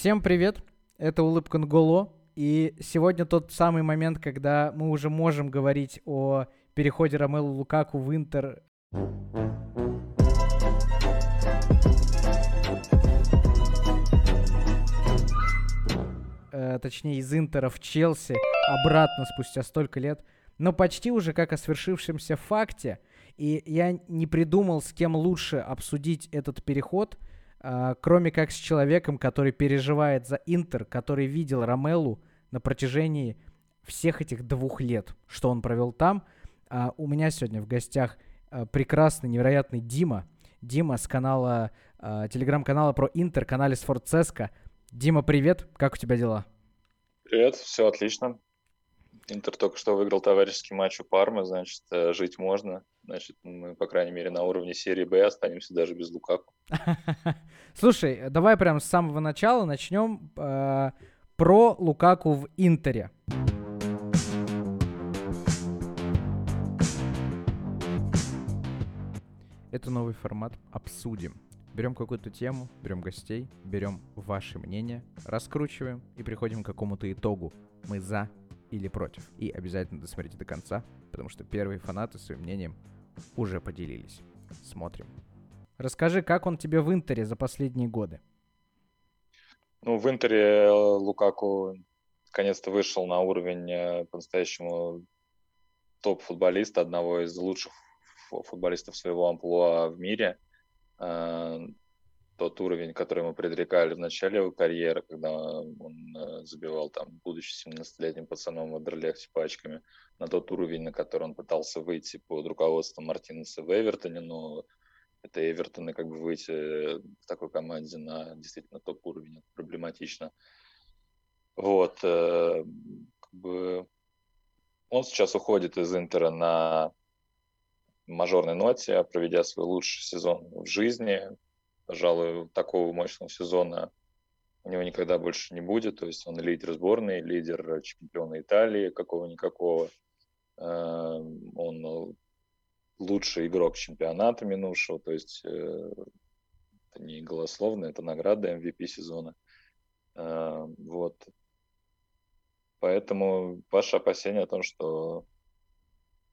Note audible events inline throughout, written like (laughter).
Всем привет, это Улыбка Нголо, и сегодня тот самый момент, когда мы уже можем говорить о переходе Ромелу Лукаку в Интер. Э, точнее, из Интера в Челси, обратно спустя столько лет. Но почти уже как о свершившемся факте. И я не придумал, с кем лучше обсудить этот переход – кроме как с человеком, который переживает за Интер, который видел Ромелу на протяжении всех этих двух лет, что он провел там. А у меня сегодня в гостях а, прекрасный, невероятный Дима. Дима с канала, а, телеграм-канала про Интер, канале Сфорцеска. Дима, привет, как у тебя дела? Привет, все отлично. Интер только что выиграл товарищеский матч у Пармы, значит, э, жить можно. Значит, мы, по крайней мере, на уровне серии Б останемся даже без Лукаку. (laughs) Слушай, давай прям с самого начала начнем э, про Лукаку в Интере. Это новый формат «Обсудим». Берем какую-то тему, берем гостей, берем ваше мнение, раскручиваем и приходим к какому-то итогу. Мы за или против. И обязательно досмотрите до конца, потому что первые фанаты своим мнением уже поделились. Смотрим. Расскажи, как он тебе в Интере за последние годы? Ну, в Интере э, Лукаку наконец-то вышел на уровень э, по-настоящему топ-футболиста, одного из лучших футболистов своего амплуа в мире. Э, тот уровень, который мы предрекали в начале его карьеры, когда он э, забивал там, будучи 17-летним пацаном в Андерлехте пачками, на тот уровень, на который он пытался выйти под руководством Мартинеса в Эвертоне, но это Эвертоны как бы выйти в такой команде на действительно топ-уровень, проблематично. Вот, э, как бы он сейчас уходит из Интера на мажорной ноте, проведя свой лучший сезон в жизни, пожалуй, такого мощного сезона у него никогда больше не будет. То есть он лидер сборной, лидер чемпиона Италии какого-никакого. Эм, он лучший игрок чемпионата минувшего. То есть э, это не голословно, это награда MVP сезона. Эм, вот. Поэтому ваше опасение о том, что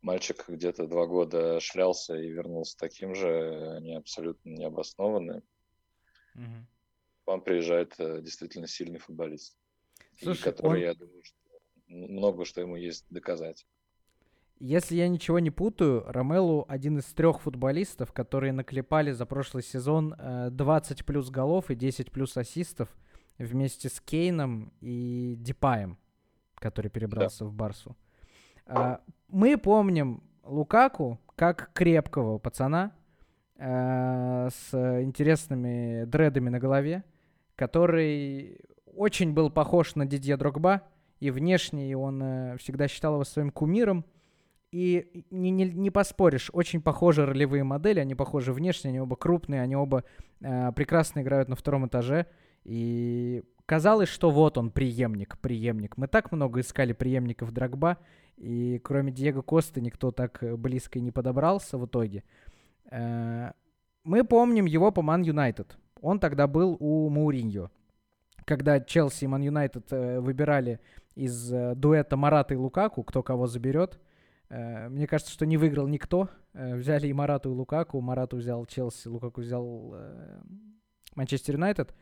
мальчик где-то два года шлялся и вернулся таким же, они абсолютно не обоснованы. Угу. Вам приезжает э, действительно сильный футболист, Слушай, который, он... я думаю, что много что ему есть доказать. Если я ничего не путаю, Ромелу один из трех футболистов, которые наклепали за прошлый сезон 20 э, плюс голов и 10 плюс ассистов вместе с Кейном и Дипаем, который перебрался да. в Барсу. А, мы помним Лукаку как крепкого пацана э, с интересными дредами на голове, который очень был похож на Дидье Дрогба, и внешне он э, всегда считал его своим кумиром. И не, не, не поспоришь, очень похожи ролевые модели, они похожи внешне, они оба крупные, они оба э, прекрасно играют на втором этаже. И казалось, что вот он, преемник, преемник. Мы так много искали преемников Драгба, и кроме Диего Коста никто так э, близко и не подобрался в итоге. Э, мы помним его по Ман Юнайтед. Он тогда был у Мауриньо. Когда Челси и Ман Юнайтед э, выбирали из дуэта Марата и Лукаку, кто кого заберет, мне кажется, что не выиграл никто. Взяли и Марату, и Лукаку. Марату взял Челси, Лукаку взял Манчестер Юнайтед.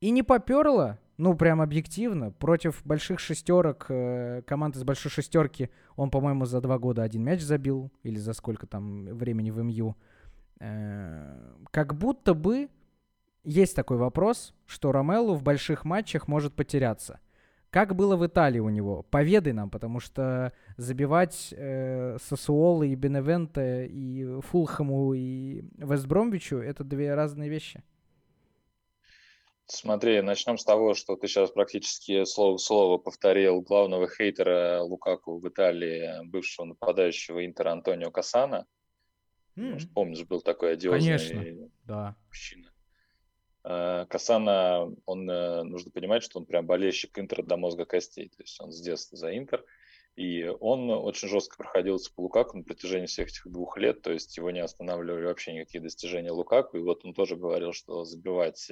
И не поперло, ну, прям объективно, против больших шестерок, э, команд из большой шестерки, он, по-моему, за два года один мяч забил, или за сколько там времени в МЮ. Э, как будто бы есть такой вопрос, что Ромелу в больших матчах может потеряться. Как было в Италии у него? Поведай нам, потому что забивать э, Сосуолы и Беневенте и Фулхаму и Вестбромвичу — это две разные вещи. Смотри, начнем с того, что ты сейчас практически слово в слово повторил главного хейтера Лукаку в Италии, бывшего нападающего Интера Антонио Касана. Mm. Может, помнишь, был такой одиозный Конечно, да. мужчина. Э, Касана, он, э, нужно понимать, что он прям болельщик Интера до мозга костей. То есть он с детства за Интер. И он очень жестко проходился по Лукаку на протяжении всех этих двух лет, то есть его не останавливали вообще никакие достижения Лукаку. И вот он тоже говорил, что забивать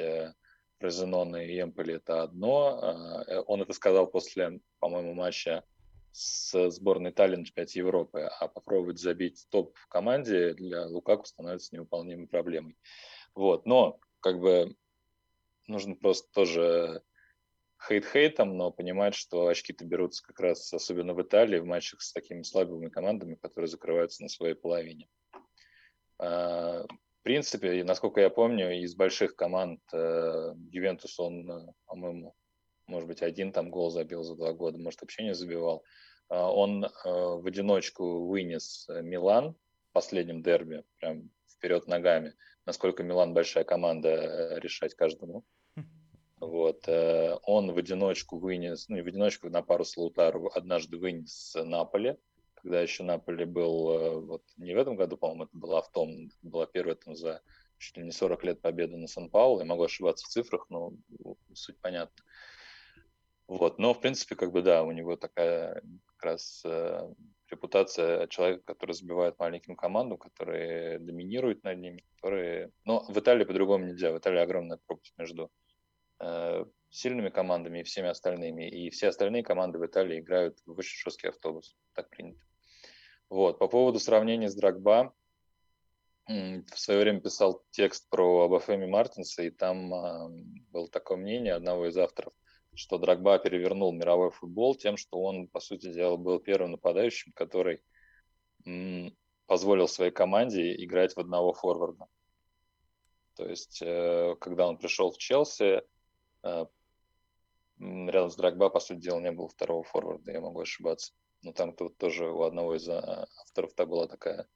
э, Фрозенона и Эмполи это одно. А, он это сказал после, по-моему, матча с сборной Италии на чемпионате Европы, а попробовать забить топ в команде для Лукаку становится невыполнимой проблемой. Вот, но как бы нужно просто тоже хейт хейтом, но понимать, что очки-то берутся как раз, особенно в Италии, в матчах с такими слабыми командами, которые закрываются на своей половине. В принципе, насколько я помню, из больших команд э, Ювентус, он, э, по-моему, может быть, один там гол забил за два года, может, вообще не забивал. А, он э, в одиночку вынес Милан в последнем дерби, прям вперед ногами. Насколько Милан большая команда, решать каждому. (laughs) Вот. Он в одиночку вынес, ну, не в одиночку, на пару с Лаутару однажды вынес Наполе когда еще Наполе был, э, вот не в этом году, по-моему, это была в том, была первая там за чуть ли не 40 лет победы на Сан-Паулу, я могу ошибаться в цифрах, но суть понятна. Вот, но в принципе, как бы да, у него такая как раз э, репутация человека, который забивает маленьким командам, которые доминируют над ними, которые... Но в Италии по-другому нельзя. В Италии огромная пропасть между э, сильными командами и всеми остальными. И все остальные команды в Италии играют в очень жесткий автобус. Так принято. Вот. По поводу сравнения с Драгба, в свое время писал текст про Абафеми Мартинса, и там э, было такое мнение одного из авторов, что Драгба перевернул мировой футбол тем, что он, по сути дела, был первым нападающим, который м, позволил своей команде играть в одного форварда. То есть, э, когда он пришел в Челси, э, рядом с Драгба, по сути дела, не было второго форварда, я могу ошибаться. Но там тут тоже у одного из а, авторов так была такая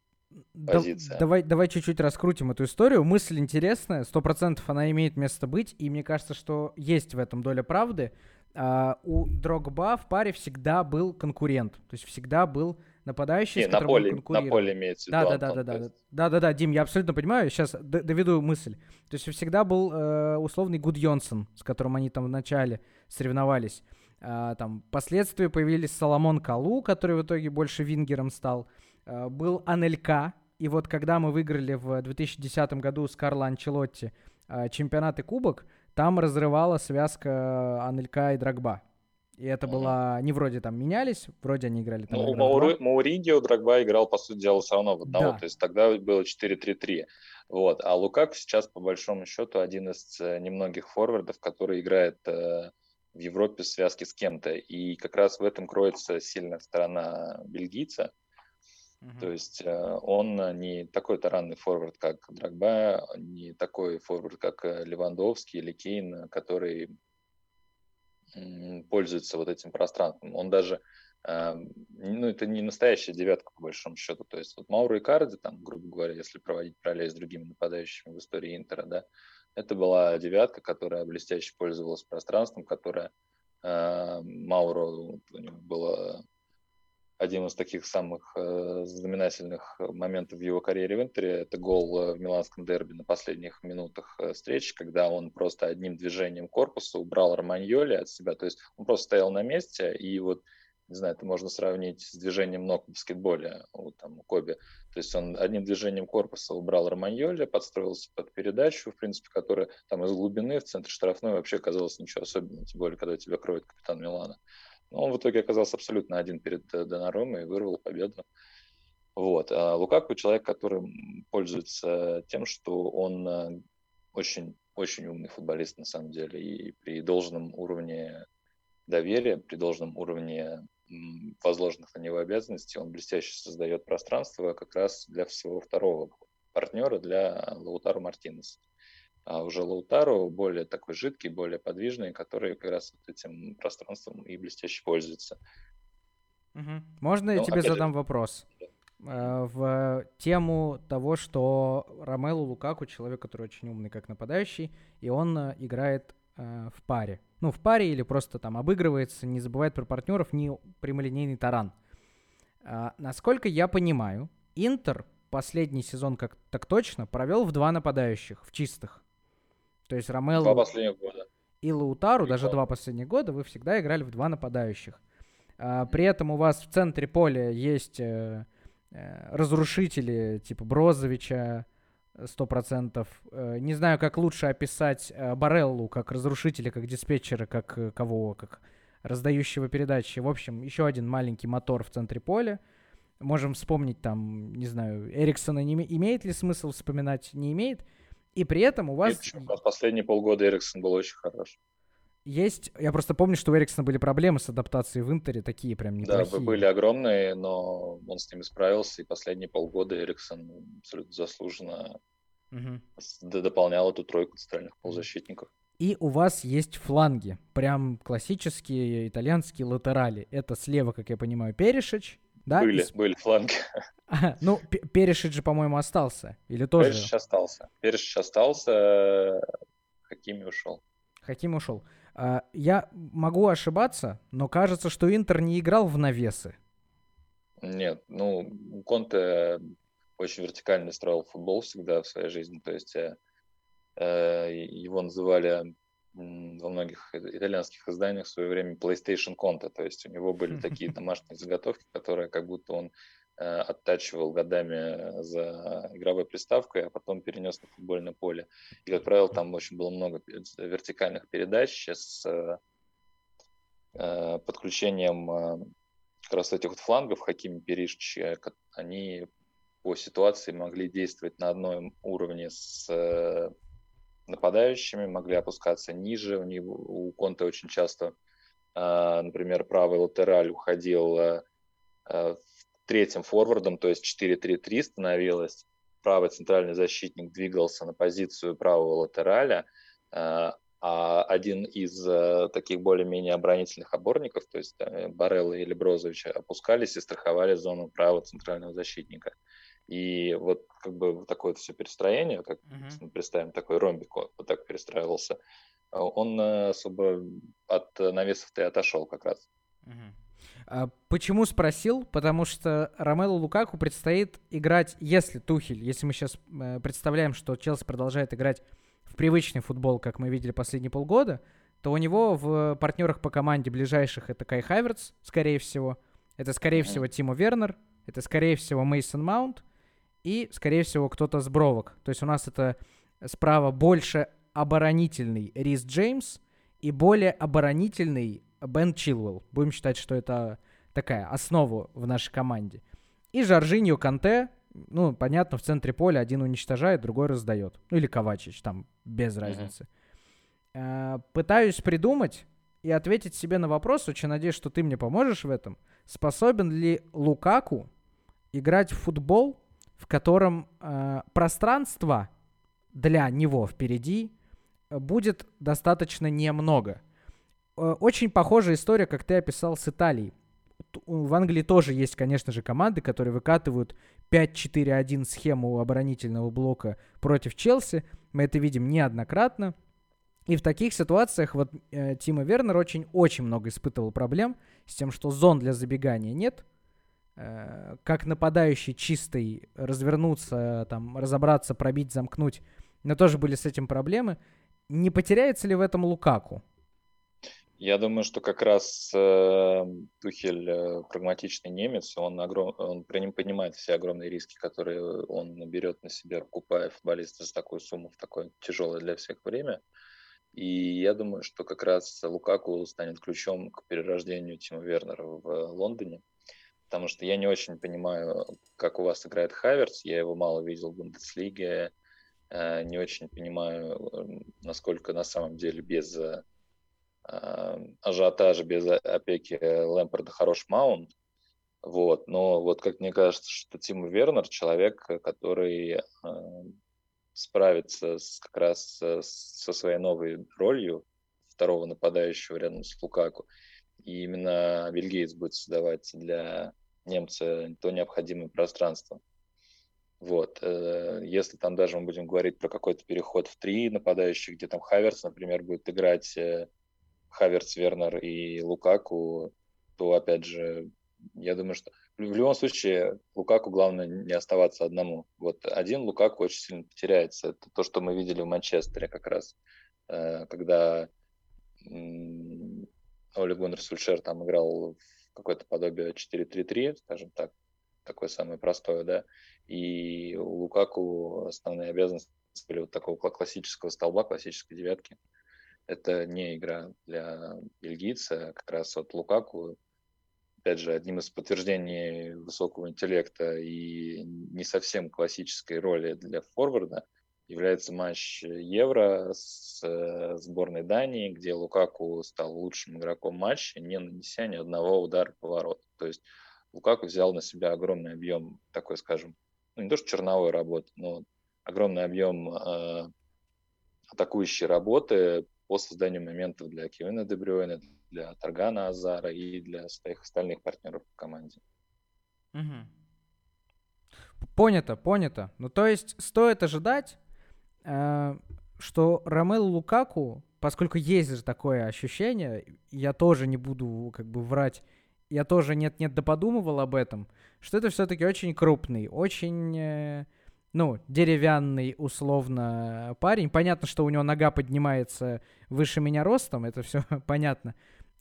позиция. Да, давай, давай чуть-чуть раскрутим эту историю. Мысль интересная, сто процентов она имеет место быть, и мне кажется, что есть в этом доля правды. А, у Дрогба в паре всегда был конкурент, то есть всегда был нападающий, не, с на поле, на поле имеется в виду. Да, да, да, да, да, да, да, да, Дим, я абсолютно понимаю. Сейчас доведу мысль. То есть всегда был э, условный Гуд Йонсон, с которым они там вначале соревновались. Э, там последствия появились Соломон Калу, который в итоге больше вингером стал. Э, был Анелька, и вот когда мы выиграли в 2010 году с Карло Анчелотти чемпионат и кубок, там разрывала связка Анелька и Драгба. И это mm-hmm. было не вроде там менялись, вроде они играли там. Ну, Маури, Мауриньо Драгба играл, по сути дела, все равно в одного. Да. То есть тогда было 4-3-3. Вот. А Лукак сейчас, по большому счету, один из э, немногих форвардов, который играет э, в Европе связки с кем-то. И как раз в этом кроется сильная сторона бельгийца. Uh-huh. То есть э, он не такой таранный форвард, как Драгба, не такой форвард, как э, Левандовский или Кейн, который пользуется вот этим пространством. Он даже, э, ну, это не настоящая девятка, по большому счету. То есть вот Мауро и Карди, там, грубо говоря, если проводить параллель с другими нападающими в истории Интера, да, это была девятка, которая блестяще пользовалась пространством, которая э, Мауро у него было один из таких самых э, знаменательных моментов в его карьере в Интере. Это гол э, в миланском дерби на последних минутах э, встречи, когда он просто одним движением корпуса убрал Романьоли от себя. То есть он просто стоял на месте, и вот не знаю, это можно сравнить с движением ног в баскетболе у, там, у Коби. То есть он одним движением корпуса убрал Романьоли, подстроился под передачу, в принципе, которая там из глубины в центре штрафной вообще казалось ничего особенного, тем более, когда тебя кроет капитан Милана. Но он в итоге оказался абсолютно один перед э, Донарома и вырвал победу. Вот. А Лукаку человек, который пользуется тем, что он э, очень, очень умный футболист на самом деле, и при должном уровне доверия, при должном уровне возложенных на него обязанностей, он блестяще создает пространство как раз для своего второго партнера, для Лаутару Мартинеса. А уже Лаутару более такой жидкий, более подвижный, который как раз вот этим пространством и блестяще пользуется. Угу. Можно я ну, тебе задам же... вопрос? Э, в тему того, что Ромелу Лукаку человек, который очень умный как нападающий, и он э, играет э, в паре. Ну, в паре или просто там обыгрывается, не забывает про партнеров, не прямолинейный таран. А, насколько я понимаю, Интер последний сезон как так точно провел в два нападающих, в чистых. То есть Ромело два последних года. и Лаутару, даже два последних года, вы всегда играли в два нападающих. А, при этом у вас в центре поля есть э, э, разрушители типа Брозовича, сто процентов. Э, не знаю, как лучше описать э, Бареллу как разрушителя, как диспетчера, как э, кого, как раздающего передачи. В общем, еще один маленький мотор в центре поля. Можем вспомнить там, не знаю, Эриксона не имеет ли смысл вспоминать, не имеет. И при этом у вас... Нет, последние полгода Эриксон был очень хорош. Есть, я просто помню, что у Эриксона были проблемы с адаптацией в Интере, такие прям неплохие. Да, были огромные, но он с ними справился, и последние полгода Эриксон абсолютно заслуженно угу. дополнял эту тройку центральных полузащитников. И у вас есть фланги, прям классические итальянские латерали. Это слева, как я понимаю, Перешич, да? Были, и... были фланги. А, (laughs) ну, Перешич же, по-моему, остался. Или тоже? Перешич остался. Перешич остался, Хакими ушел. Хаким ушел. А, я могу ошибаться, но кажется, что Интер не играл в навесы. Нет, ну, Конте очень вертикально строил футбол всегда в своей жизни. То есть э, э его называли во многих итальянских изданиях в свое время PlayStation Conte. То есть у него были такие домашние заготовки, которые как будто он Э, оттачивал годами за игровой приставкой, а потом перенес на футбольное поле. И, как правило, там очень было много вертикальных передач с э, подключением как раз этих вот флангов Хакими Перишич, они по ситуации могли действовать на одном уровне с э, нападающими, могли опускаться ниже. У, него, у Конта очень часто, например, правый латераль уходил в третьим форвардом, то есть 4-3-3 становилось. Правый центральный защитник двигался на позицию правого латераля, а один из таких более-менее оборонительных оборников, то есть э, Барелла или Брозович, опускались и страховали зону правого центрального защитника. И вот как бы вот такое вот все перестроение, как uh-huh. представим, такой ромбик вот так перестраивался, он особо от навесов-то и отошел как раз. Uh-huh. А, почему спросил? Потому что Ромелу Лукаку предстоит играть, если Тухель, если мы сейчас э, представляем, что Челси продолжает играть в привычный футбол, как мы видели последние полгода, то у него в партнерах по команде ближайших это Кай Хайверц, скорее всего, это, скорее всего, Тимо Вернер, это, скорее всего, Мейсон Маунт и, скорее всего, кто-то с бровок. То есть у нас это справа больше оборонительный Рис Джеймс и более оборонительный Бен Чилвелл. Будем считать, что это такая основа в нашей команде. И Жоржиньо Канте, ну, понятно, в центре поля один уничтожает, другой раздает. Ну, или Ковачич, там, без разницы. Uh-huh. Пытаюсь придумать и ответить себе на вопрос, очень надеюсь, что ты мне поможешь в этом. Способен ли Лукаку играть в футбол, в котором э, пространства для него впереди будет достаточно немного? Э, очень похожая история, как ты описал с Италией. В Англии тоже есть, конечно же, команды, которые выкатывают 5-4-1 схему оборонительного блока против Челси. Мы это видим неоднократно. И в таких ситуациях вот э, Тима Вернер очень-очень много испытывал проблем с тем, что зон для забегания нет. Э, как нападающий чистый развернуться, там, разобраться, пробить, замкнуть. Но тоже были с этим проблемы. Не потеряется ли в этом Лукаку? Я думаю, что как раз э, Тухель э, прагматичный немец, он, огром, он понимает все огромные риски, которые он берет на себя, покупая футболиста за такую сумму в такое тяжелое для всех время. И я думаю, что как раз Лукаку станет ключом к перерождению Тима Вернера в Лондоне, потому что я не очень понимаю, как у вас играет Хаверс, я его мало видел в Бундеслиге, э, не очень понимаю, насколько на самом деле без Э, ажиотажа, без опеки Лэмпорда хороший маунт. Вот. Но вот как мне кажется, что Тим Вернер человек, который э, справится с, как раз со своей новой ролью второго нападающего рядом с Лукаку. И именно бельгиец будет создавать для немца то необходимое пространство. Вот. Э, если там даже мы будем говорить про какой-то переход в три нападающих, где там Хаверс, например, будет играть Хаверц, Вернер и Лукаку, то, опять же, я думаю, что в любом случае Лукаку главное не оставаться одному. Вот один Лукаку очень сильно потеряется. Это то, что мы видели в Манчестере как раз, э, когда Оли Гуннер Сульшер там играл какое-то подобие 4-3-3, скажем так, такое самое простое, да, и у Лукаку основные обязанности были вот такого классического столба, классической девятки. Это не игра для бельгийца, как раз вот Лукаку, опять же, одним из подтверждений высокого интеллекта и не совсем классической роли для форварда является матч Евро с э, сборной Дании, где Лукаку стал лучшим игроком матча, не нанеся ни одного удара по вороту. То есть Лукаку взял на себя огромный объем такой, скажем, ну не то что черновой работы, но огромный объем э, атакующей работы по созданию моментов для Кевина Дебрюэна, для Таргана Азара и для своих остальных партнеров в команде. Угу. Понято, понято. Ну, то есть стоит ожидать, что Ромелу Лукаку, поскольку есть же такое ощущение, я тоже не буду как бы врать, я тоже нет-нет да подумывал об этом, что это все-таки очень крупный, очень... Э, ну, деревянный, условно, парень. Понятно, что у него нога поднимается выше меня ростом, это все (laughs) понятно.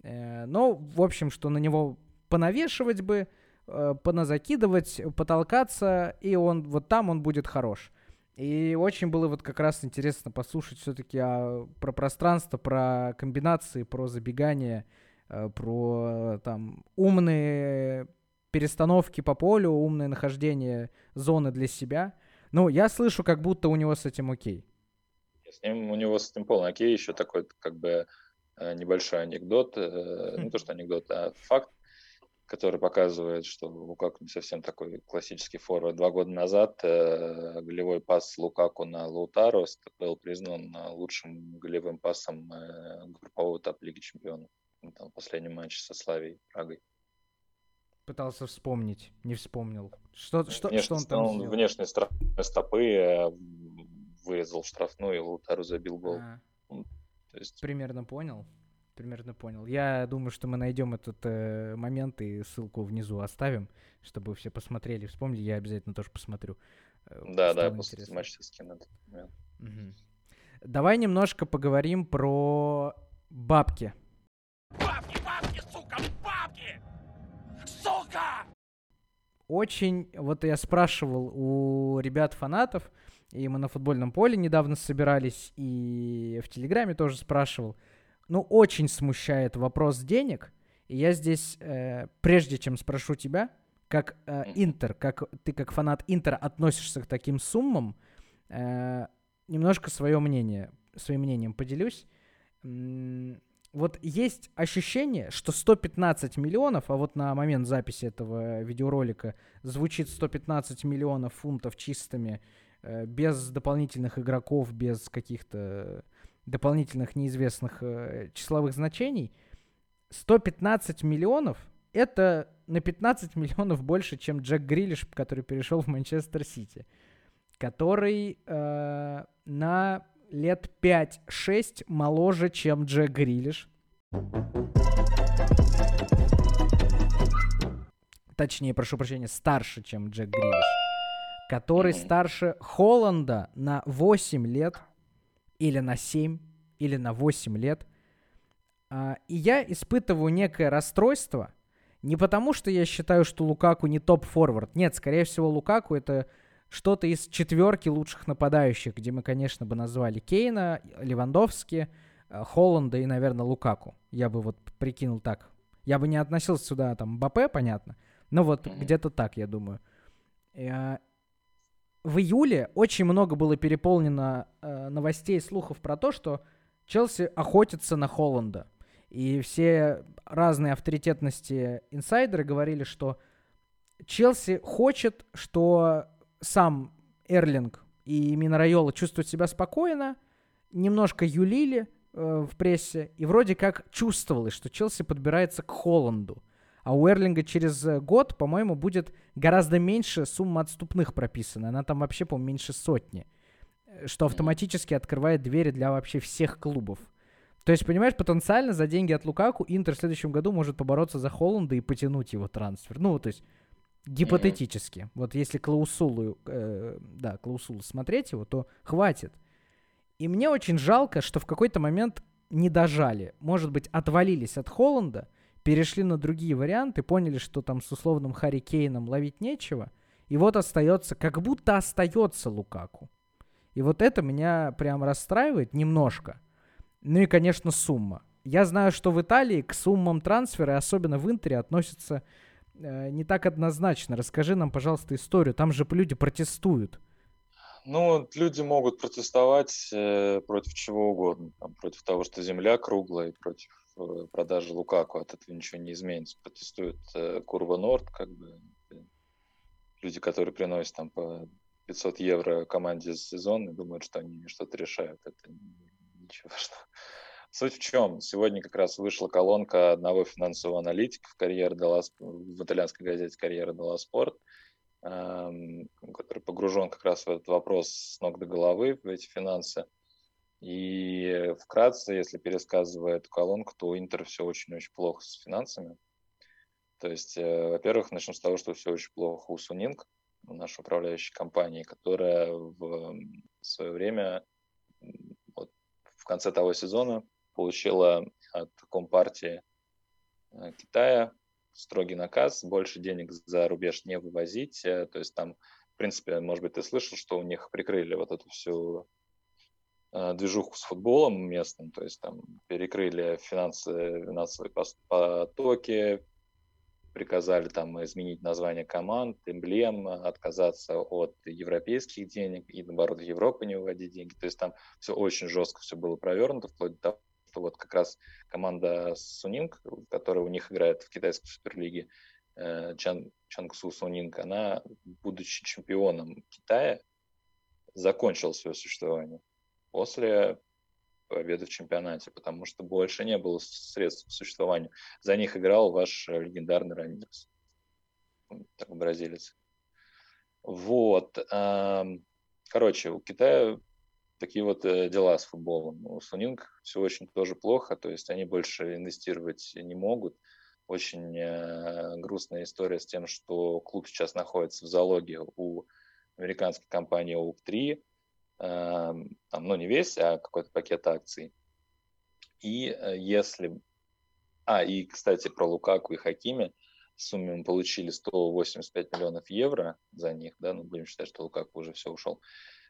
Э, но, в общем, что на него понавешивать бы, э, поназакидывать, потолкаться, и он вот там он будет хорош. И очень было вот как раз интересно послушать все-таки а, про пространство, про комбинации, про забегание, э, про там умные перестановки по полю, умное нахождение зоны для себя – ну, я слышу, как будто у него с этим окей. С ним, у него с этим полный окей. Еще такой, как бы, э, небольшой анекдот. Э, не то, что анекдот, а факт, который показывает, что Лукаку не совсем такой классический форвард. Два года назад э, голевой пас Лукаку на Лаутаро был признан лучшим голевым пасом группового этапа Лиги Чемпионов. Там, последний матч со Славией Прагой. Пытался вспомнить, не вспомнил. Что, что, Внешне, что он там он сделал? Внешней стопы э, вырезал штрафную, и Лутару забил гол. А, То есть... Примерно понял. Примерно понял. Я думаю, что мы найдем этот э, момент и ссылку внизу оставим, чтобы все посмотрели, вспомнили. Я обязательно тоже посмотрю. Э, да, да, после матча скину этот момент. Угу. Давай немножко поговорим про бабки. Бабки, бабки, сука, бабки! сука! Очень, вот я спрашивал у ребят-фанатов, и мы на футбольном поле недавно собирались, и в Телеграме тоже спрашивал. Ну, очень смущает вопрос денег. И я здесь, э, прежде чем спрошу тебя, как э, Интер, как ты как фанат Интера относишься к таким суммам, э, немножко свое мнение, своим мнением поделюсь вот есть ощущение, что 115 миллионов, а вот на момент записи этого видеоролика звучит 115 миллионов фунтов чистыми, э, без дополнительных игроков, без каких-то дополнительных неизвестных э, числовых значений. 115 миллионов — это на 15 миллионов больше, чем Джек Грилиш, который перешел в Манчестер Сити, который э, на лет 5-6 моложе, чем Джек Грилиш. Точнее, прошу прощения, старше, чем Джек Грилиш. Который старше Холланда на 8 лет, или на 7, или на 8 лет. А, и я испытываю некое расстройство, не потому что я считаю, что Лукаку не топ-форвард. Нет, скорее всего, Лукаку это что-то из четверки лучших нападающих, где мы, конечно, бы назвали Кейна, Левандовски, э, Холланда и, наверное, Лукаку. Я бы вот прикинул так. Я бы не относился сюда, там, БП, понятно, но вот mm-hmm. где-то так, я думаю. В июле очень много было переполнено э, новостей и слухов про то, что Челси охотится на Холланда. И все разные авторитетности инсайдеры говорили, что Челси хочет, что сам Эрлинг и Минорайола чувствуют себя спокойно, немножко юлили э, в прессе, и вроде как чувствовалось, что Челси подбирается к Холланду. А у Эрлинга через год, по-моему, будет гораздо меньше сумма отступных прописана. Она там вообще, по-моему, меньше сотни. Э, что автоматически открывает двери для вообще всех клубов. То есть, понимаешь, потенциально за деньги от Лукаку Интер в следующем году может побороться за Холланда и потянуть его трансфер. Ну, то есть Гипотетически. Mm-hmm. Вот если клаусулу, э, да, клаусулу смотреть его, то хватит. И мне очень жалко, что в какой-то момент не дожали. Может быть, отвалились от Холланда, перешли на другие варианты, поняли, что там с условным Харри Кейном ловить нечего, и вот остается, как будто остается Лукаку. И вот это меня прям расстраивает немножко. Ну и, конечно, сумма. Я знаю, что в Италии к суммам трансфера, особенно в Интере, относятся э, не так однозначно. Расскажи нам, пожалуйста, историю. Там же люди протестуют. Ну, люди могут протестовать э, против чего угодно. Там, против того, что земля круглая, против продажи Лукаку. От этого ничего не изменится. Протестует э, Курва Норд, как бы люди, которые приносят там по 500 евро команде за сезон и думают, что они что-то решают. Это (laughs) ничего важного. Суть в чем? Сегодня как раз вышла колонка одного финансового аналитика в, карьере в итальянской газете «Карьера Делла Спорт», который погружен как раз в этот вопрос с ног до головы, в эти финансы. И вкратце, если пересказывая эту колонку, то у Интера все очень-очень плохо с финансами. То есть, э, во-первых, начнем с того, что все очень плохо у Сунинг, нашей управляющей компании, которая в свое время, вот, в конце того сезона, получила от Компартии э, Китая строгий наказ, больше денег за рубеж не вывозить. Э, то есть там, в принципе, может быть, ты слышал, что у них прикрыли вот эту всю движуху с футболом местным, то есть там перекрыли финансы, финансовые потоки, приказали там изменить название команд, эмблем, отказаться от европейских денег и, наоборот, в Европу не выводить деньги. То есть там все очень жестко все было провернуто, вплоть до того, что вот как раз команда Сунинг, которая у них играет в китайской суперлиге, э, Чан, Чангсу Сунинг, она, будучи чемпионом Китая, закончила свое существование после победы в чемпионате, потому что больше не было средств к существованию. За них играл ваш легендарный Раннерс, так бразилец. Вот. Короче, у Китая такие вот э, дела с футболом. У Сунинг все очень тоже плохо, то есть они больше инвестировать не могут. Очень э, грустная история с тем, что клуб сейчас находится в залоге у американской компании OP3, Эм, там, ну не весь, а какой-то пакет акций. И э, если... А, и, кстати, про Лукаку и Хакими. В сумме мы получили 185 миллионов евро за них, да, ну будем считать, что Лукаку уже все ушел.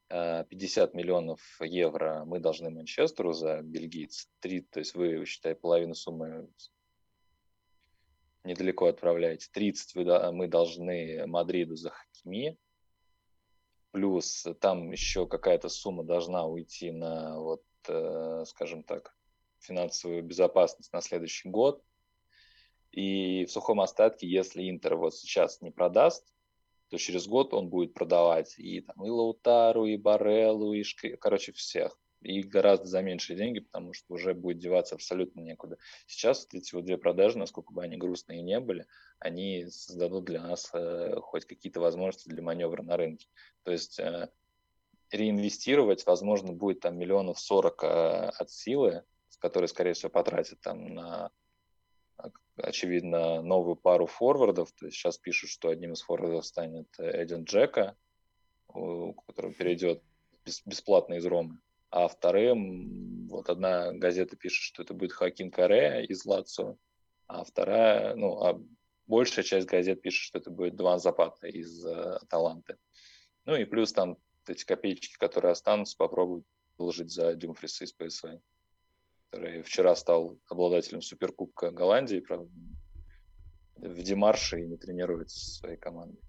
50 э, миллионов евро мы должны Манчестеру за бельгийц. 3, то есть вы, считай, половину суммы недалеко отправляете. 30 вы, мы должны Мадриду за Хакими плюс там еще какая-то сумма должна уйти на, вот, э, скажем так, финансовую безопасность на следующий год. И в сухом остатке, если Интер вот сейчас не продаст, то через год он будет продавать и, там, и Лаутару, и Бареллу, и, короче, всех и гораздо за меньшие деньги, потому что уже будет деваться абсолютно некуда. Сейчас вот эти вот две продажи, насколько бы они грустные не были, они создадут для нас э, хоть какие-то возможности для маневра на рынке. То есть э, реинвестировать, возможно, будет там миллионов сорок э, от силы, которые, скорее всего, потратят там на очевидно, новую пару форвардов. То есть сейчас пишут, что одним из форвардов станет Эдин Джека, который перейдет бесплатно из Ромы а вторым, вот одна газета пишет, что это будет Хаким Каре из Лацо, а вторая, ну, а большая часть газет пишет, что это будет Дван Запата из э, Таланты. Ну и плюс там эти копеечки, которые останутся, попробуют выложить за Дюмфриса из ПСВ, который вчера стал обладателем Суперкубка Голландии, правда, в Демарше и не тренируется со своей командой.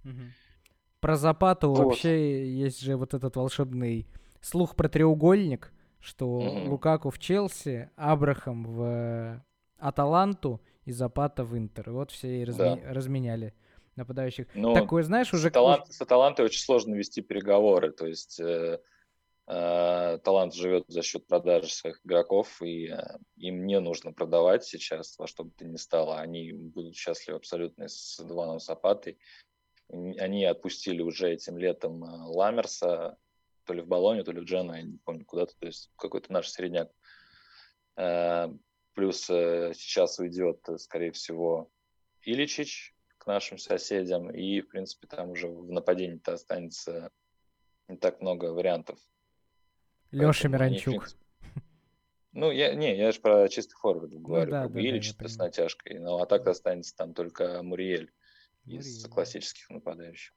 Про Запату вот. вообще есть же вот этот волшебный слух про треугольник, что mm-hmm. Лукаку в Челси, Абрахам в э, Аталанту и Запата в Интер. Вот все и разме- да. разменяли нападающих. Ну, Такое, знаешь, уже... С, Аталант, с Аталантой очень сложно вести переговоры, то есть э, э, Талант живет за счет продажи своих игроков, и э, им не нужно продавать сейчас во что бы то ни стало. Они будут счастливы абсолютно с Дваном Сапатой. Они отпустили уже этим летом Ламерса, то ли в Болоне, то ли в Джену, я не помню, куда-то, то есть какой-то наш средняк. Э, плюс э, сейчас уйдет, скорее всего, Иличич к нашим соседям, и, в принципе, там уже в нападении-то останется не так много вариантов. Леша Миранчук. Ну, я, не, я же про чистый форвард ну говорю, ну, да, про да, Ильич да, с натяжкой. Ну, а так останется там только Муриэль из классических нападающих.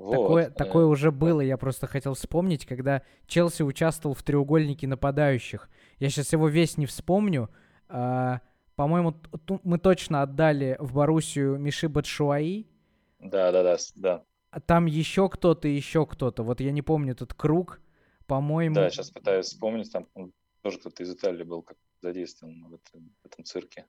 Вот. Такое, э, такое уже было, я просто хотел вспомнить, когда Челси участвовал в треугольнике нападающих. Я сейчас его весь не вспомню. А, по-моему, мы точно отдали в Боруссию Миши Батшуаи. Да, да, да, да. А там еще кто-то, еще кто-то. Вот я не помню этот круг, по-моему. Да, сейчас пытаюсь вспомнить, там тоже кто-то из Италии был как задействован в этом, в этом цирке.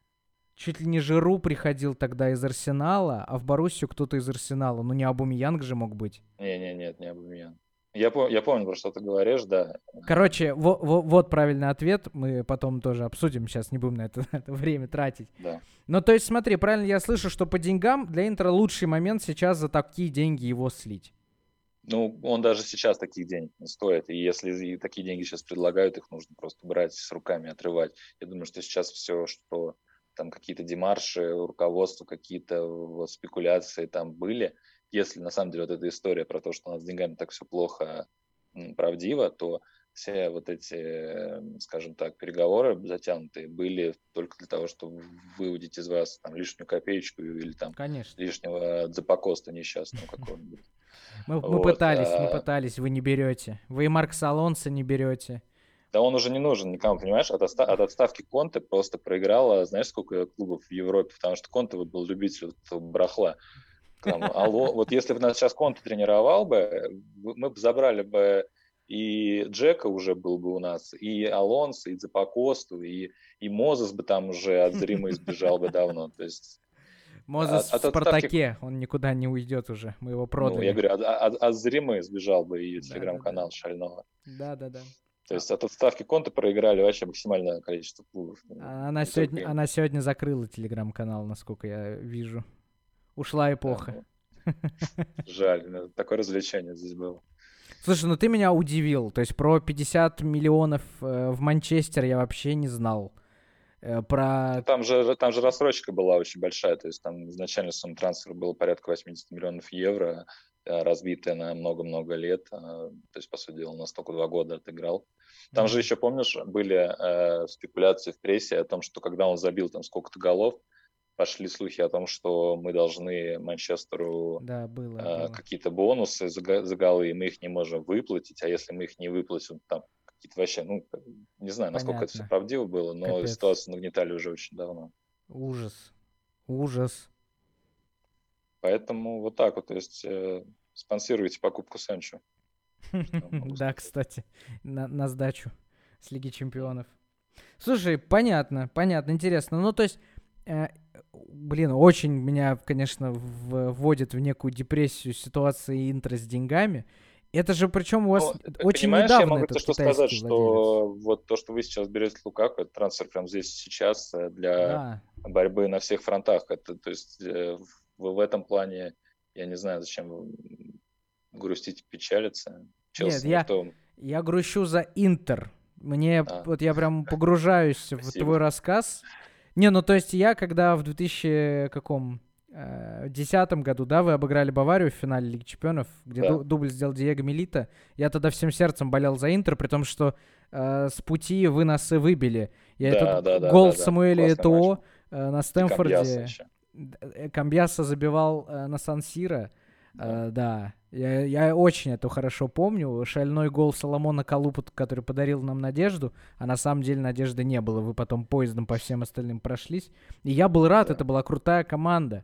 Чуть ли не Жиру приходил тогда из Арсенала, а в Боруссию кто-то из Арсенала. Ну не Абумиянг же мог быть. Не-не, нет, не Абумиянг. Я, пом- я помню, про что ты говоришь, да. Короче, во- во- вот правильный ответ. Мы потом тоже обсудим. Сейчас не будем на это, (laughs) на это время тратить. Да. Ну, то есть, смотри, правильно я слышу, что по деньгам для Интера лучший момент сейчас за такие деньги его слить. Ну, он даже сейчас таких денег не стоит. И если такие деньги сейчас предлагают, их нужно просто брать с руками, отрывать. Я думаю, что сейчас все, что там какие-то демарши, руководство, какие-то спекуляции там были, если на самом деле вот эта история про то, что у нас с деньгами так все плохо правдиво, то все вот эти, скажем так, переговоры затянутые были только для того, чтобы выудить из вас там лишнюю копеечку или там Конечно. лишнего запокоста несчастного (laughs) какого-нибудь. Мы, пытались, а... мы пытались, вы не берете. Вы и Марк Салонса не берете. Да он уже не нужен никому, понимаешь? От, отста- от отставки Конте просто проиграла, знаешь, сколько клубов в Европе, потому что Конте вот был любитель вот брахла. Там, алло, (laughs) вот если бы нас сейчас Конте тренировал бы, мы бы забрали бы и Джека уже был бы у нас, и Алонсо, и Запакосту, и, и Мозес бы там уже от Зрима избежал бы давно. То есть Мозес от, в Спартаке, отставки... он никуда не уйдет уже, мы его продали. Ну, я говорю, от, от, от Зримы сбежал бы и телеграм-канал да, да. Шального. Да-да-да. То есть от отставки конта проиграли вообще максимальное количество клубов. Она, сегодня, она сегодня закрыла телеграм-канал, насколько я вижу. Ушла эпоха. Да, ну, жаль, такое развлечение здесь было. Слушай, ну ты меня удивил. То есть про 50 миллионов э, в Манчестер я вообще не знал. Э, про... Там же, там же рассрочка была очень большая. То есть там изначально сумма трансфера было порядка 80 миллионов евро, разбитая на много-много лет. Э, то есть, по сути дела, нас только два года отыграл. Там же еще, помнишь, были э, спекуляции в прессе о том, что когда он забил там сколько-то голов, пошли слухи о том, что мы должны Манчестеру да, было, э, было. какие-то бонусы за, за голы, и мы их не можем выплатить, а если мы их не выплатим, там какие-то вообще, ну, не знаю, насколько Понятно. это все правдиво было, но Капец. ситуацию нагнетали уже очень давно. Ужас. Ужас. Поэтому вот так вот, то есть э, спонсируйте покупку Санчо. (laughs) Да, кстати, на сдачу с Лиги Чемпионов. Слушай, понятно, понятно, интересно. Ну, то есть, э, блин, очень меня, конечно, вводит в некую депрессию ситуации интро с деньгами. Это же причем у вас ну, очень понимаешь, недавно я могу то что сказать, владелец. что вот то, что вы сейчас берете Лукаку, это трансфер прямо здесь сейчас э, для да. борьбы на всех фронтах. Это, то есть э, в, в этом плане я не знаю, зачем грустить, печалиться. Челси Нет, я, я грущу за Интер. Мне а. вот я прям (laughs) погружаюсь в твой рассказ. Не, ну то есть я, когда в 2000 каком э, десятом году, да, вы обыграли Баварию в финале Лиги Чемпионов, где да. дубль сделал Диего Милита. Я тогда всем сердцем болел за Интер, при том, что э, с пути вы нас и выбили. Я да, этот да, гол да, Самуэля да. Этоо э, на Стэнфорде. Камбьяса забивал э, на Сан-Сиро. Да. Uh, да, я, я очень это хорошо помню. Шальной гол Соломона Калупа, который подарил нам надежду, а на самом деле надежды не было. Вы потом поездом по всем остальным прошлись. И я был рад, да. это была крутая команда.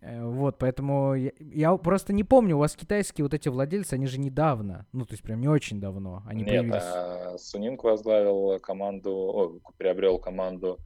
Э, вот, поэтому я, я просто не помню, у вас китайские вот эти владельцы, они же недавно, ну, то есть прям не очень давно они Нет, появились. А, Сунинг возглавил команду, о, приобрел команду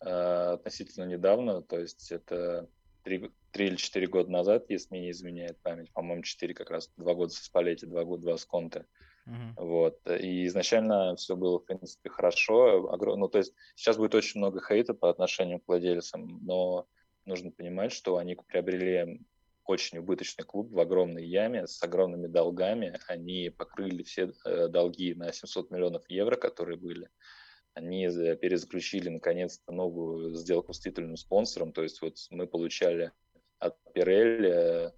относительно недавно, то есть это три, три или четыре года назад, если мне не изменяет память, по-моему, четыре как раз, два года со Спалетти, два года, два с Конте. Uh-huh. Вот. И изначально все было, в принципе, хорошо. Ну, то есть сейчас будет очень много хейта по отношению к владельцам, но нужно понимать, что они приобрели очень убыточный клуб в огромной яме с огромными долгами. Они покрыли все э, долги на 700 миллионов евро, которые были они перезаключили наконец-то новую сделку с титульным спонсором. То есть вот мы получали от Pirelli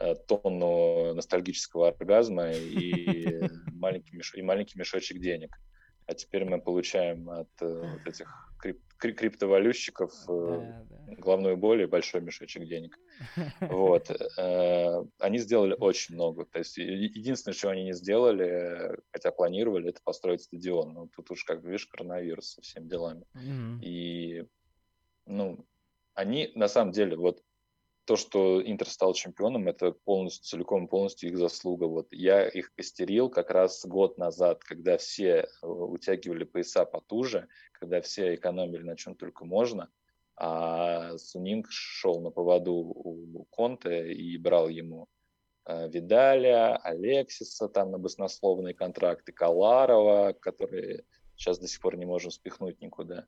э, тонну ностальгического оргазма и (laughs) маленький, меш... и маленький мешочек денег. А теперь мы получаем от э, вот этих крип криптовалютчиков э, да, да. головную боль и большой мешочек денег. (laughs) Вот. Э, они сделали очень много. То есть единственное, что они не сделали, хотя планировали, это построить стадион. Но тут уж, как видишь, коронавирус со всеми делами. И, ну, они на самом деле, вот то, что Интер стал чемпионом, это полностью, целиком полностью их заслуга. Вот я их костерил как раз год назад, когда все э, утягивали пояса потуже, когда все экономили на чем только можно, а Сунинг шел на поводу у Конте и брал ему э, Видаля, Алексиса там на баснословные контракты, Каларова, которые сейчас до сих пор не можем спихнуть никуда.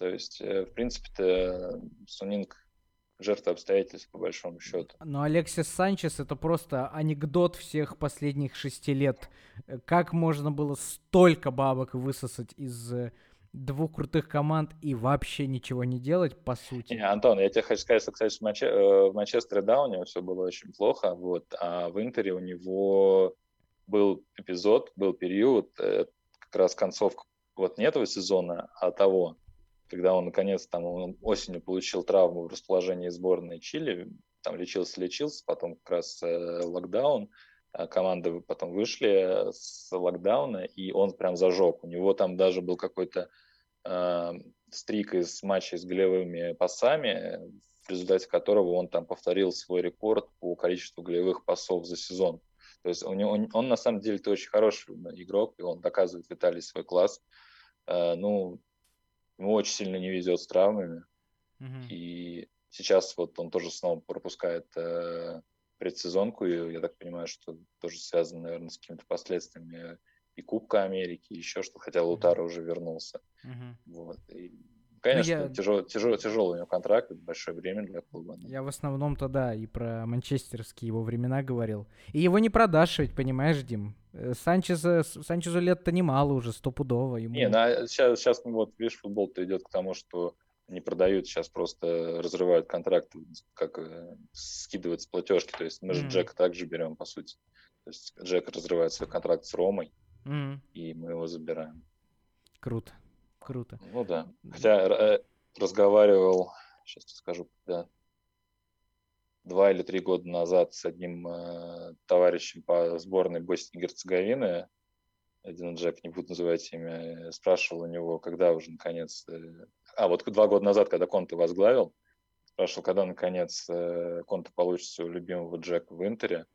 То есть, э, в принципе-то, Сунинг жертва обстоятельств, по большому счету. Но Алексис Санчес — это просто анекдот всех последних шести лет. Э, как можно было столько бабок высосать из э, двух крутых команд и вообще ничего не делать, по сути. Не, Антон, я тебе хочу сказать, что, кстати, в, Манче... в Манчестере, да, у него все было очень плохо, вот, а в Интере у него был эпизод, был период, как раз концовка вот не этого сезона, а того, когда он наконец там он осенью получил травму в расположении сборной Чили, там лечился, лечился, потом как раз э, локдаун, а команды потом вышли с локдауна, и он прям зажег. У него там даже был какой-то э, стрик из матчей с голевыми пасами, в результате которого он там повторил свой рекорд по количеству голевых пасов за сезон. То есть у него, он, он на самом деле-то очень хороший игрок, и он доказывает Виталий свой класс. Э, ну, ему очень сильно не везет с травмами. Mm-hmm. И сейчас вот он тоже снова пропускает э, предсезонку, и я так понимаю, что тоже связано, наверное, с какими-то последствиями и Кубка Америки, и еще что, хотя Лутара mm-hmm. уже вернулся. Mm-hmm. Вот. И, конечно, ну, я... тяжел, тяжел, тяжелый у него контракт, большое время для клуба. Я в основном-то, да, и про манчестерские его времена говорил. И его не продашь ведь, понимаешь, Дим? Э, Санчеза, Санчезу лет-то немало уже, стопудово. Ему... Не, на, сейчас, сейчас, вот, видишь, футбол-то идет к тому, что не продают, сейчас просто разрывают контракты, как э, скидывают с платежки. То есть мы же mm-hmm. Джека также берем, по сути. То есть Джек разрывает свой контракт с Ромой, mm-hmm. и мы его забираем. Круто, круто. Ну да. Хотя э, разговаривал, сейчас скажу, да, два или три года назад с одним э, товарищем по сборной Боснии и Герцеговины, один Джек, не буду называть имя, э, спрашивал у него, когда уже наконец... Э, а, вот два года назад, когда Конте возглавил, спрашивал, когда наконец э, Конте получит своего любимого Джека в Интере.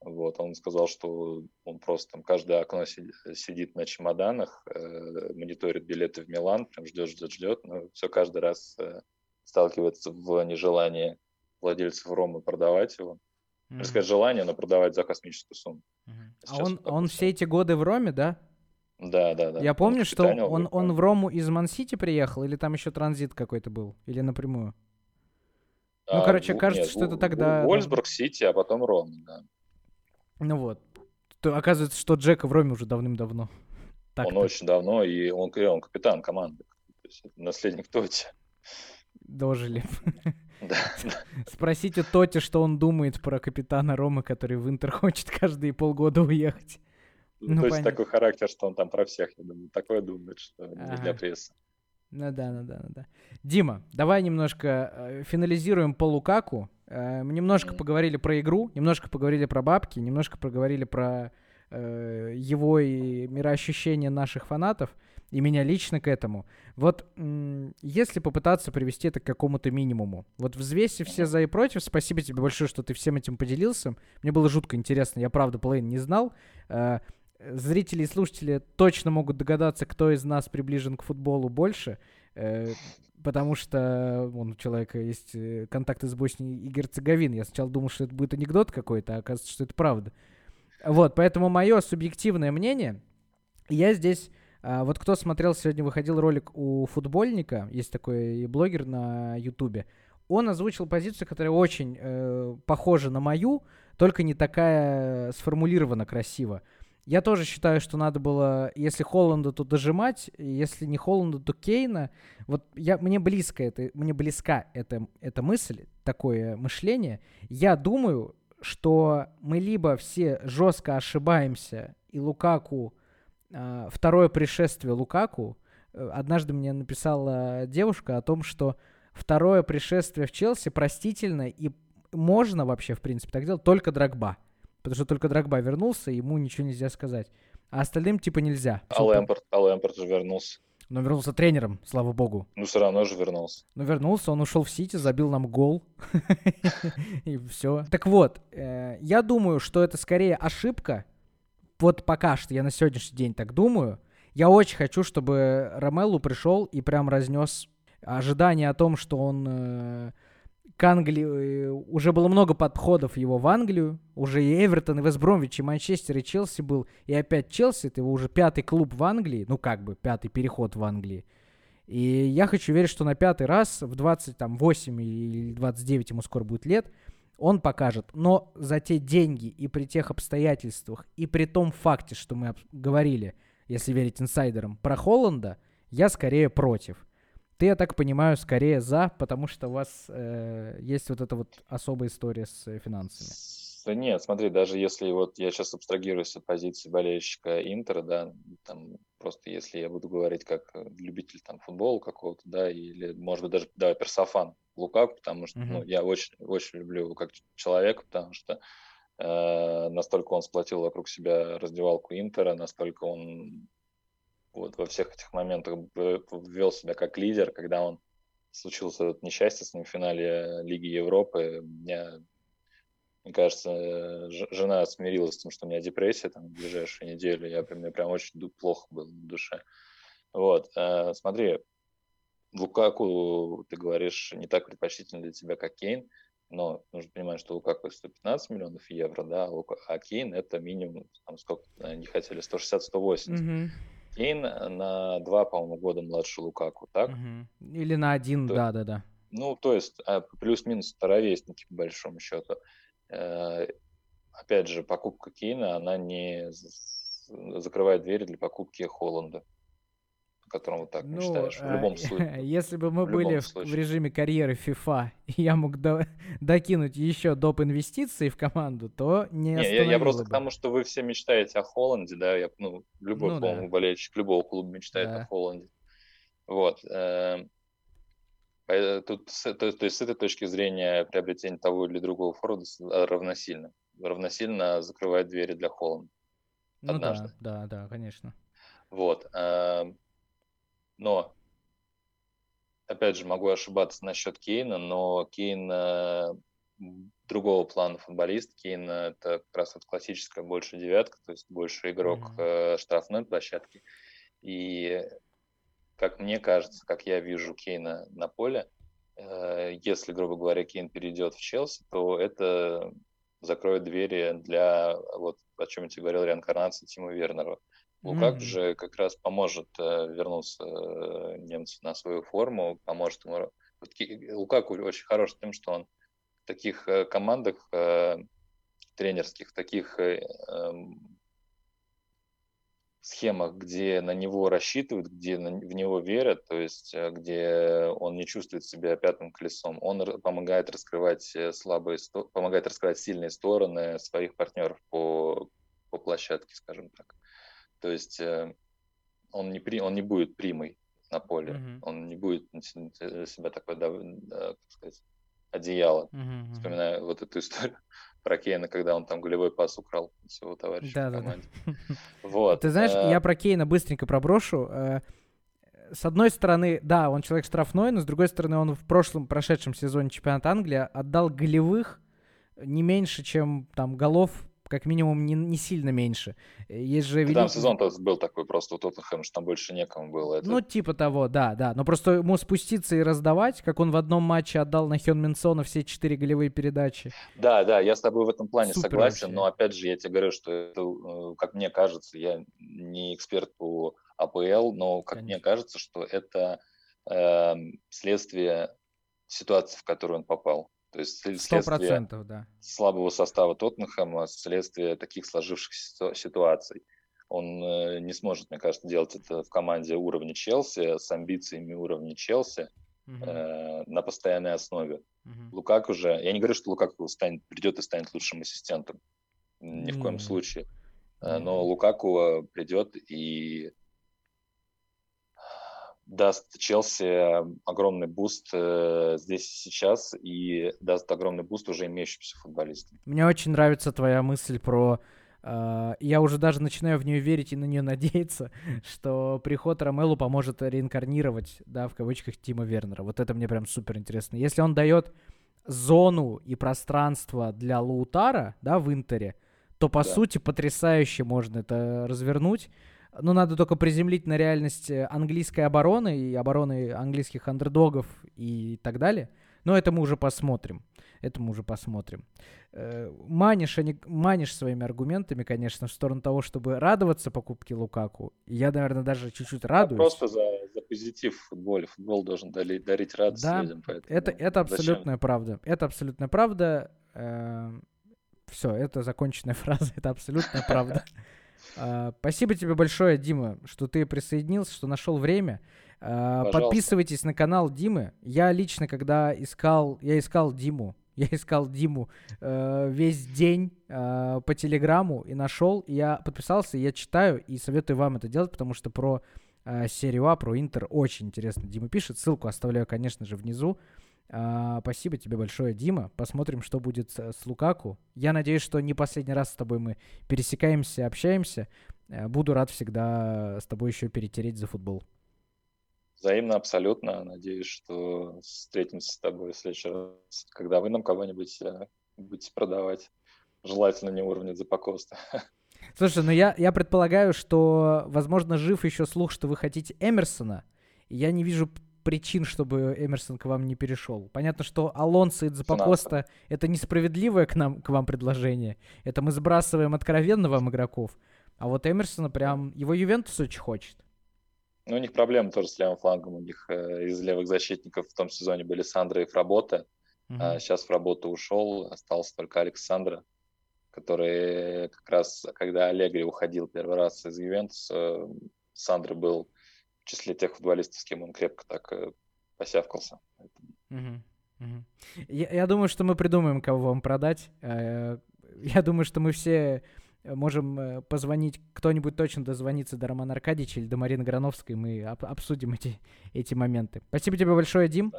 Вот, он сказал, что он просто там каждое окно сидит на чемоданах, э, мониторит билеты в Милан, прям ждет, ждет, ждет, но все каждый раз э, сталкивается в нежелании владельцев Ромы продавать его. Mm-hmm. Сказать желание, но продавать за космическую сумму. Mm-hmm. А он, он все эти годы в Роме, да? Да, да, да. Я помню, он что он, он в Рому из Мансити приехал, или там еще транзит какой-то был, или напрямую? Ну, а, ну, короче, в, кажется, нет, что это тогда... Вольсбург, Сити, а потом Ром, да. Ну вот. То, оказывается, что Джека в Роме уже давным-давно. Он очень давно, и он, он капитан команды. То есть, наследник Тоти. Дожили. Спросите Тоти, что он думает про капитана Ромы, который в Интер хочет каждые полгода уехать. Ну, То есть такой характер, что он там про всех, я думаю, такое думает, что ага. не для прессы. Ну да, ну да, ну да. Дима, давай немножко э, финализируем по Лукаку. Э, мы немножко mm-hmm. поговорили про игру, немножко поговорили про бабки, немножко поговорили про э, его и мироощущение наших фанатов и меня лично к этому. Вот если попытаться привести это к какому-то минимуму, вот взвеси все за и против, спасибо тебе большое, что ты всем этим поделился. Мне было жутко интересно, я правда половину не знал. Э, зрители и слушатели точно могут догадаться, кто из нас приближен к футболу больше, э, потому что вон, у человека есть э, контакты с Боснией и Герцеговиной. Я сначала думал, что это будет анекдот какой-то, а оказывается, что это правда. Вот, поэтому мое субъективное мнение, я здесь а, вот кто смотрел, сегодня выходил ролик у футбольника, есть такой блогер на ютубе, он озвучил позицию, которая очень э, похожа на мою, только не такая сформулирована красиво. Я тоже считаю, что надо было, если Холланду, то дожимать, если не Холланду, то Кейна. Вот я, мне близко это, мне близка эта, эта мысль, такое мышление. Я думаю, что мы либо все жестко ошибаемся, и Лукаку, э, второе пришествие Лукаку, э, однажды мне написала девушка о том, что второе пришествие в Челси простительно и можно вообще, в принципе, так делать только Драгба. Потому что только Драгба вернулся, ему ничего нельзя сказать. А остальным типа нельзя. А Лэмпорт, а Лэмпорт же вернулся. Но вернулся тренером, слава богу. Ну, все равно же вернулся. Ну, вернулся, он ушел в Сити, забил нам гол. (laughs) И все. Так вот, э, я думаю, что это скорее ошибка. Вот пока что я на сегодняшний день так думаю. Я очень хочу, чтобы Ромеллу пришел и прям разнес ожидание о том, что он э, к Англии уже было много подходов его в Англию. Уже и Эвертон, и Вестбромвич, и Манчестер, и Челси был. И опять Челси, это его уже пятый клуб в Англии. Ну, как бы, пятый переход в Англии. И я хочу верить, что на пятый раз в 28 или 29 ему скоро будет лет, он покажет. Но за те деньги и при тех обстоятельствах, и при том факте, что мы говорили, если верить инсайдерам, про Холланда, я скорее против. Ты, я так понимаю, скорее за, потому что у вас э, есть вот эта вот особая история с э, финансами. Да нет, смотри, даже если вот я сейчас абстрагируюсь от позиции болельщика Интера, да, там просто если я буду говорить как э, любитель там футбола какого-то, да, или может быть даже да, персофан Лукаку, потому что uh-huh. ну, я очень очень люблю его как человека, потому что э, настолько он сплотил вокруг себя раздевалку Интера, настолько он вот во всех этих моментах вел себя как лидер, когда он случился это несчастье с ним в финале Лиги Европы. Меня, мне кажется, жена смирилась с тем, что у меня депрессия там в ближайшую неделю. Я, мне прям очень плохо было на душе. Вот, э, смотри, Лукаку, ты говоришь, не так предпочтительно для тебя, как Кейн, но нужно понимать, что Лукаку 115 миллионов евро, да, а Кейн это минимум, там сколько они хотели, 160-180. Mm-hmm. Кейн на два, по-моему, года младше Лукаку, так? Угу. Или на один, да-да-да. Ну, то есть а, плюс-минус ровесники, по большому счету. Э, опять же, покупка Кейна, она не закрывает двери для покупки Холланда котором вот так ну, мечтаешь, в любом (laughs) случае. Если бы мы в были в, в режиме карьеры FIFA, (laughs) и я мог до, докинуть еще доп. инвестиций в команду, то не, не я, я просто бы. к тому, что вы все мечтаете о Холланде, да, я, ну, любой, ну, по-моему, да. болельщик любого клуба мечтает да. о Холланде. Вот. Эм, тут, то, то есть с этой точки зрения приобретение того или другого форварда равносильно. Равносильно закрывает двери для Холланда. Ну Однажды. да, да, да, конечно. Вот. Но, опять же, могу ошибаться насчет Кейна, но Кейн э, другого плана футболист. Кейн э, это как раз вот классическая больше девятка, то есть больше игрок mm-hmm. штрафной площадки. И как мне кажется, как я вижу Кейна на поле, если, грубо говоря, Кейн перейдет в Челси, то это закроет двери для, вот о чем я тебе говорил, реинкарнации Тима Вернера. Лукак mm-hmm. же как раз поможет э, вернуться э, немцу на свою форму, поможет ему. Вот, Лукаку очень хорош тем, что он в таких э, командах э, тренерских, таких э, э, схемах, где на него рассчитывают, где на, в него верят, то есть э, где он не чувствует себя пятым колесом, он помогает раскрывать э, слабые, помогает раскрывать сильные стороны своих партнеров по, по площадке, скажем так. То есть э, он не, при, он не будет примой на поле, mm-hmm. он не будет себя такое, как сказать, одеяло. Mm-hmm. Вспоминаю вот эту историю (laughs) про Кейна, когда он там голевой пас украл своего товарища да, в команде. Да, (laughs) да. Вот. Ты знаешь, а... я про Кейна быстренько проброшу. Э, с одной стороны, да, он человек штрафной, но с другой стороны, он в прошлом прошедшем сезоне чемпионата Англии отдал голевых не меньше, чем там голов как минимум не, не сильно меньше. Есть же великий... Там сезон-то был такой просто у Тоттенхэма, что там больше некому было. Это... Ну, типа того, да, да. Но просто ему спуститься и раздавать, как он в одном матче отдал на Хён Минсона все четыре голевые передачи. Да, да, я с тобой в этом плане Супер согласен, вообще. но опять же я тебе говорю, что это, э, как мне кажется, я не эксперт по АПЛ, но как Конечно. мне кажется, что это э, следствие ситуации, в которую он попал. То есть следствие да. слабого состава Тоттенхэма, следствие таких сложившихся ситуаций. Он э, не сможет, мне кажется, делать это в команде уровня Челси, с амбициями уровня Челси. угу. э, на постоянной основе. Угу. Лукак уже, я не говорю, что Лукак станет, придет и станет лучшим ассистентом, ни в коем случае. Э, но Лукаку э, придет и даст Челси огромный буст э, здесь и сейчас и даст огромный буст уже имеющимся футболистам. Мне очень нравится твоя мысль про э, я уже даже начинаю в нее верить и на нее (laughs) надеяться, что приход Ромелу поможет реинкарнировать, да, в кавычках, Тима Вернера. Вот это мне прям супер интересно. Если он дает зону и пространство для Лаутара, да, в Интере, то, по да. сути, потрясающе можно это развернуть. Ну, надо только приземлить на реальность э, английской обороны и обороны английских андердогов и так далее. Но это мы уже посмотрим. Это мы уже посмотрим. Э, манишь, они, манишь своими аргументами, конечно, в сторону того, чтобы радоваться покупке Лукаку. Я, наверное, даже чуть-чуть радуюсь. Просто за, за позитив в футболе. Футбол должен дарить, дарить радость да, людям. Поэтому это, это абсолютная зачем? правда. Это абсолютная правда. Э, все, это законченная (laughs) фраза. Это абсолютная правда. Uh, спасибо тебе большое, Дима, что ты присоединился, что нашел время. Uh, подписывайтесь на канал Димы. Я лично, когда искал, я искал Диму, (laughs) я искал Диму uh, весь день по Телеграму и нашел. И я подписался, я читаю и советую вам это делать, потому что про серию А, про Интер очень интересно Дима пишет. Ссылку оставляю, конечно же, внизу. А, спасибо тебе большое, Дима. Посмотрим, что будет с, Лукаку. Я надеюсь, что не последний раз с тобой мы пересекаемся, общаемся. Э, буду рад всегда с тобой еще перетереть за футбол. Взаимно, абсолютно. Надеюсь, что встретимся с тобой в следующий раз, когда вы нам кого-нибудь э, будете продавать. Желательно не уровня Запакоста. (laughs) Слушай, ну я, я предполагаю, что, возможно, жив еще слух, что вы хотите Эмерсона. Я не вижу причин, чтобы Эмерсон к вам не перешел. Понятно, что Алонсо и Дзапакоста — это несправедливое к нам, к вам предложение. Это мы сбрасываем откровенно вам игроков. А вот Эмерсона прям... Его Ювентус очень хочет. Ну, у них проблемы тоже с левым флангом. У них э, из левых защитников в том сезоне были Сандра и Фработа. Угу. А сейчас Фработа ушел, остался только Александра, который как раз, когда Аллегри уходил первый раз из Ювентуса, Сандра был числе тех футболистов, с кем он крепко так э, посявкался. Я, я думаю, что мы придумаем, кого вам продать. Э, я думаю, что мы все можем э, позвонить, кто-нибудь точно дозвонится до Романа Аркадьевича или до Марины Грановской, мы об, обсудим эти, эти моменты. Спасибо тебе большое, Дим.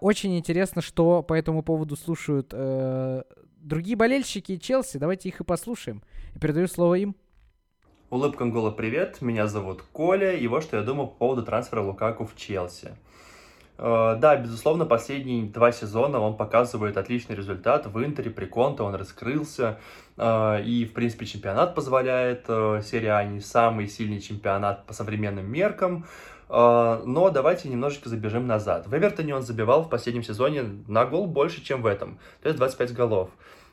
Очень интересно, что по этому поводу слушают э, другие болельщики Челси. Давайте их и послушаем. Я передаю слово им. Улыбка Ангола, привет, меня зовут Коля, и вот что я думаю по поводу трансфера Лукаку в Челси. Э, да, безусловно, последние два сезона он показывает отличный результат. В Интере при Конте он раскрылся. Э, и, в принципе, чемпионат позволяет. Э, серия А не самый сильный чемпионат по современным меркам. Но давайте немножечко забежим назад. В Эвертоне он забивал в последнем сезоне на гол больше, чем в этом. То есть 25 голов.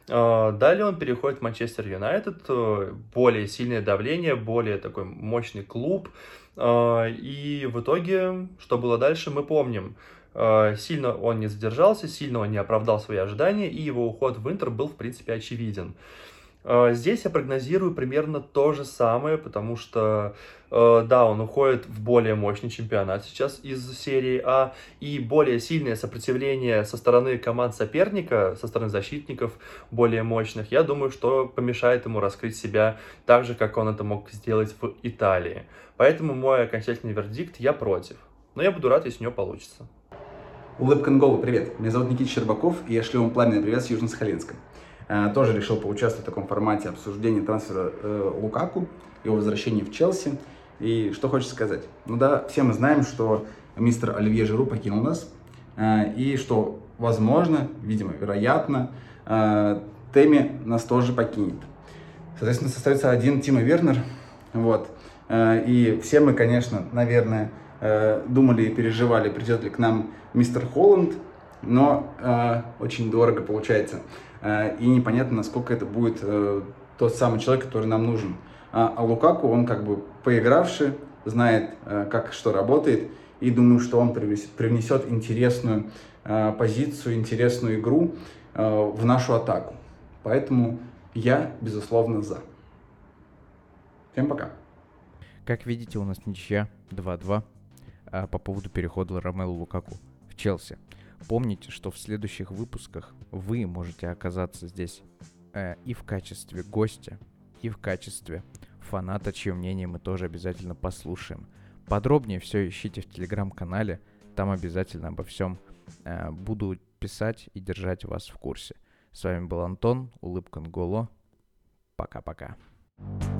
А, далее он переходит в Манчестер Юнайтед, э, более сильное давление, более такой мощный клуб. А, и в итоге, что было дальше, мы помним. А, сильно он не задержался, сильно он не оправдал свои ожидания, и его уход в Интер был, в принципе, очевиден. А, здесь я прогнозирую примерно то же самое, потому что, э, да, он уходит в более мощный чемпионат сейчас из серии А, и более сильное сопротивление со стороны команд соперника, со стороны защитников более мощных, я думаю, что помешает ему раскрыть себя так же, как он это мог сделать в Италии. Поэтому мой окончательный вердикт – я против. Но я буду рад, если у него получится. Улыбка Нголу, привет. Меня зовут Никита Щербаков, и я шлю вам пламенный привет с Южно-Сахалинска. Э, тоже решил поучаствовать в таком формате обсуждения трансфера э, Лукаку, его возвращения в Челси. И что хочется сказать? Ну да, все мы знаем, что мистер Оливье Жиру покинул нас, э, и что, возможно, видимо, вероятно, Теми нас тоже покинет. Соответственно, остается один Тима Вернер, вот. И все мы, конечно, наверное, думали и переживали, придет ли к нам мистер Холланд, но очень дорого получается. Э, и непонятно, насколько это будет э, тот самый человек, который нам нужен. А, а Лукаку, он как бы поигравший, знает, э, как что работает, и думаю, что он привнесет интересную позицию, интересную игру в нашу атаку. Поэтому я, безусловно, за. Всем пока. Как видите, у нас ничья 2-2 а по поводу перехода Ромелу Лукаку в Челси. Помните, что в следующих выпусках вы можете оказаться здесь э, и в качестве гостя, и в качестве фаната, чье мнение мы тоже обязательно послушаем. Подробнее все ищите в телеграм-канале, там обязательно обо всем э, буду писать и держать вас в курсе. С вами был Антон, улыбка Нголо. Пока-пока. thank you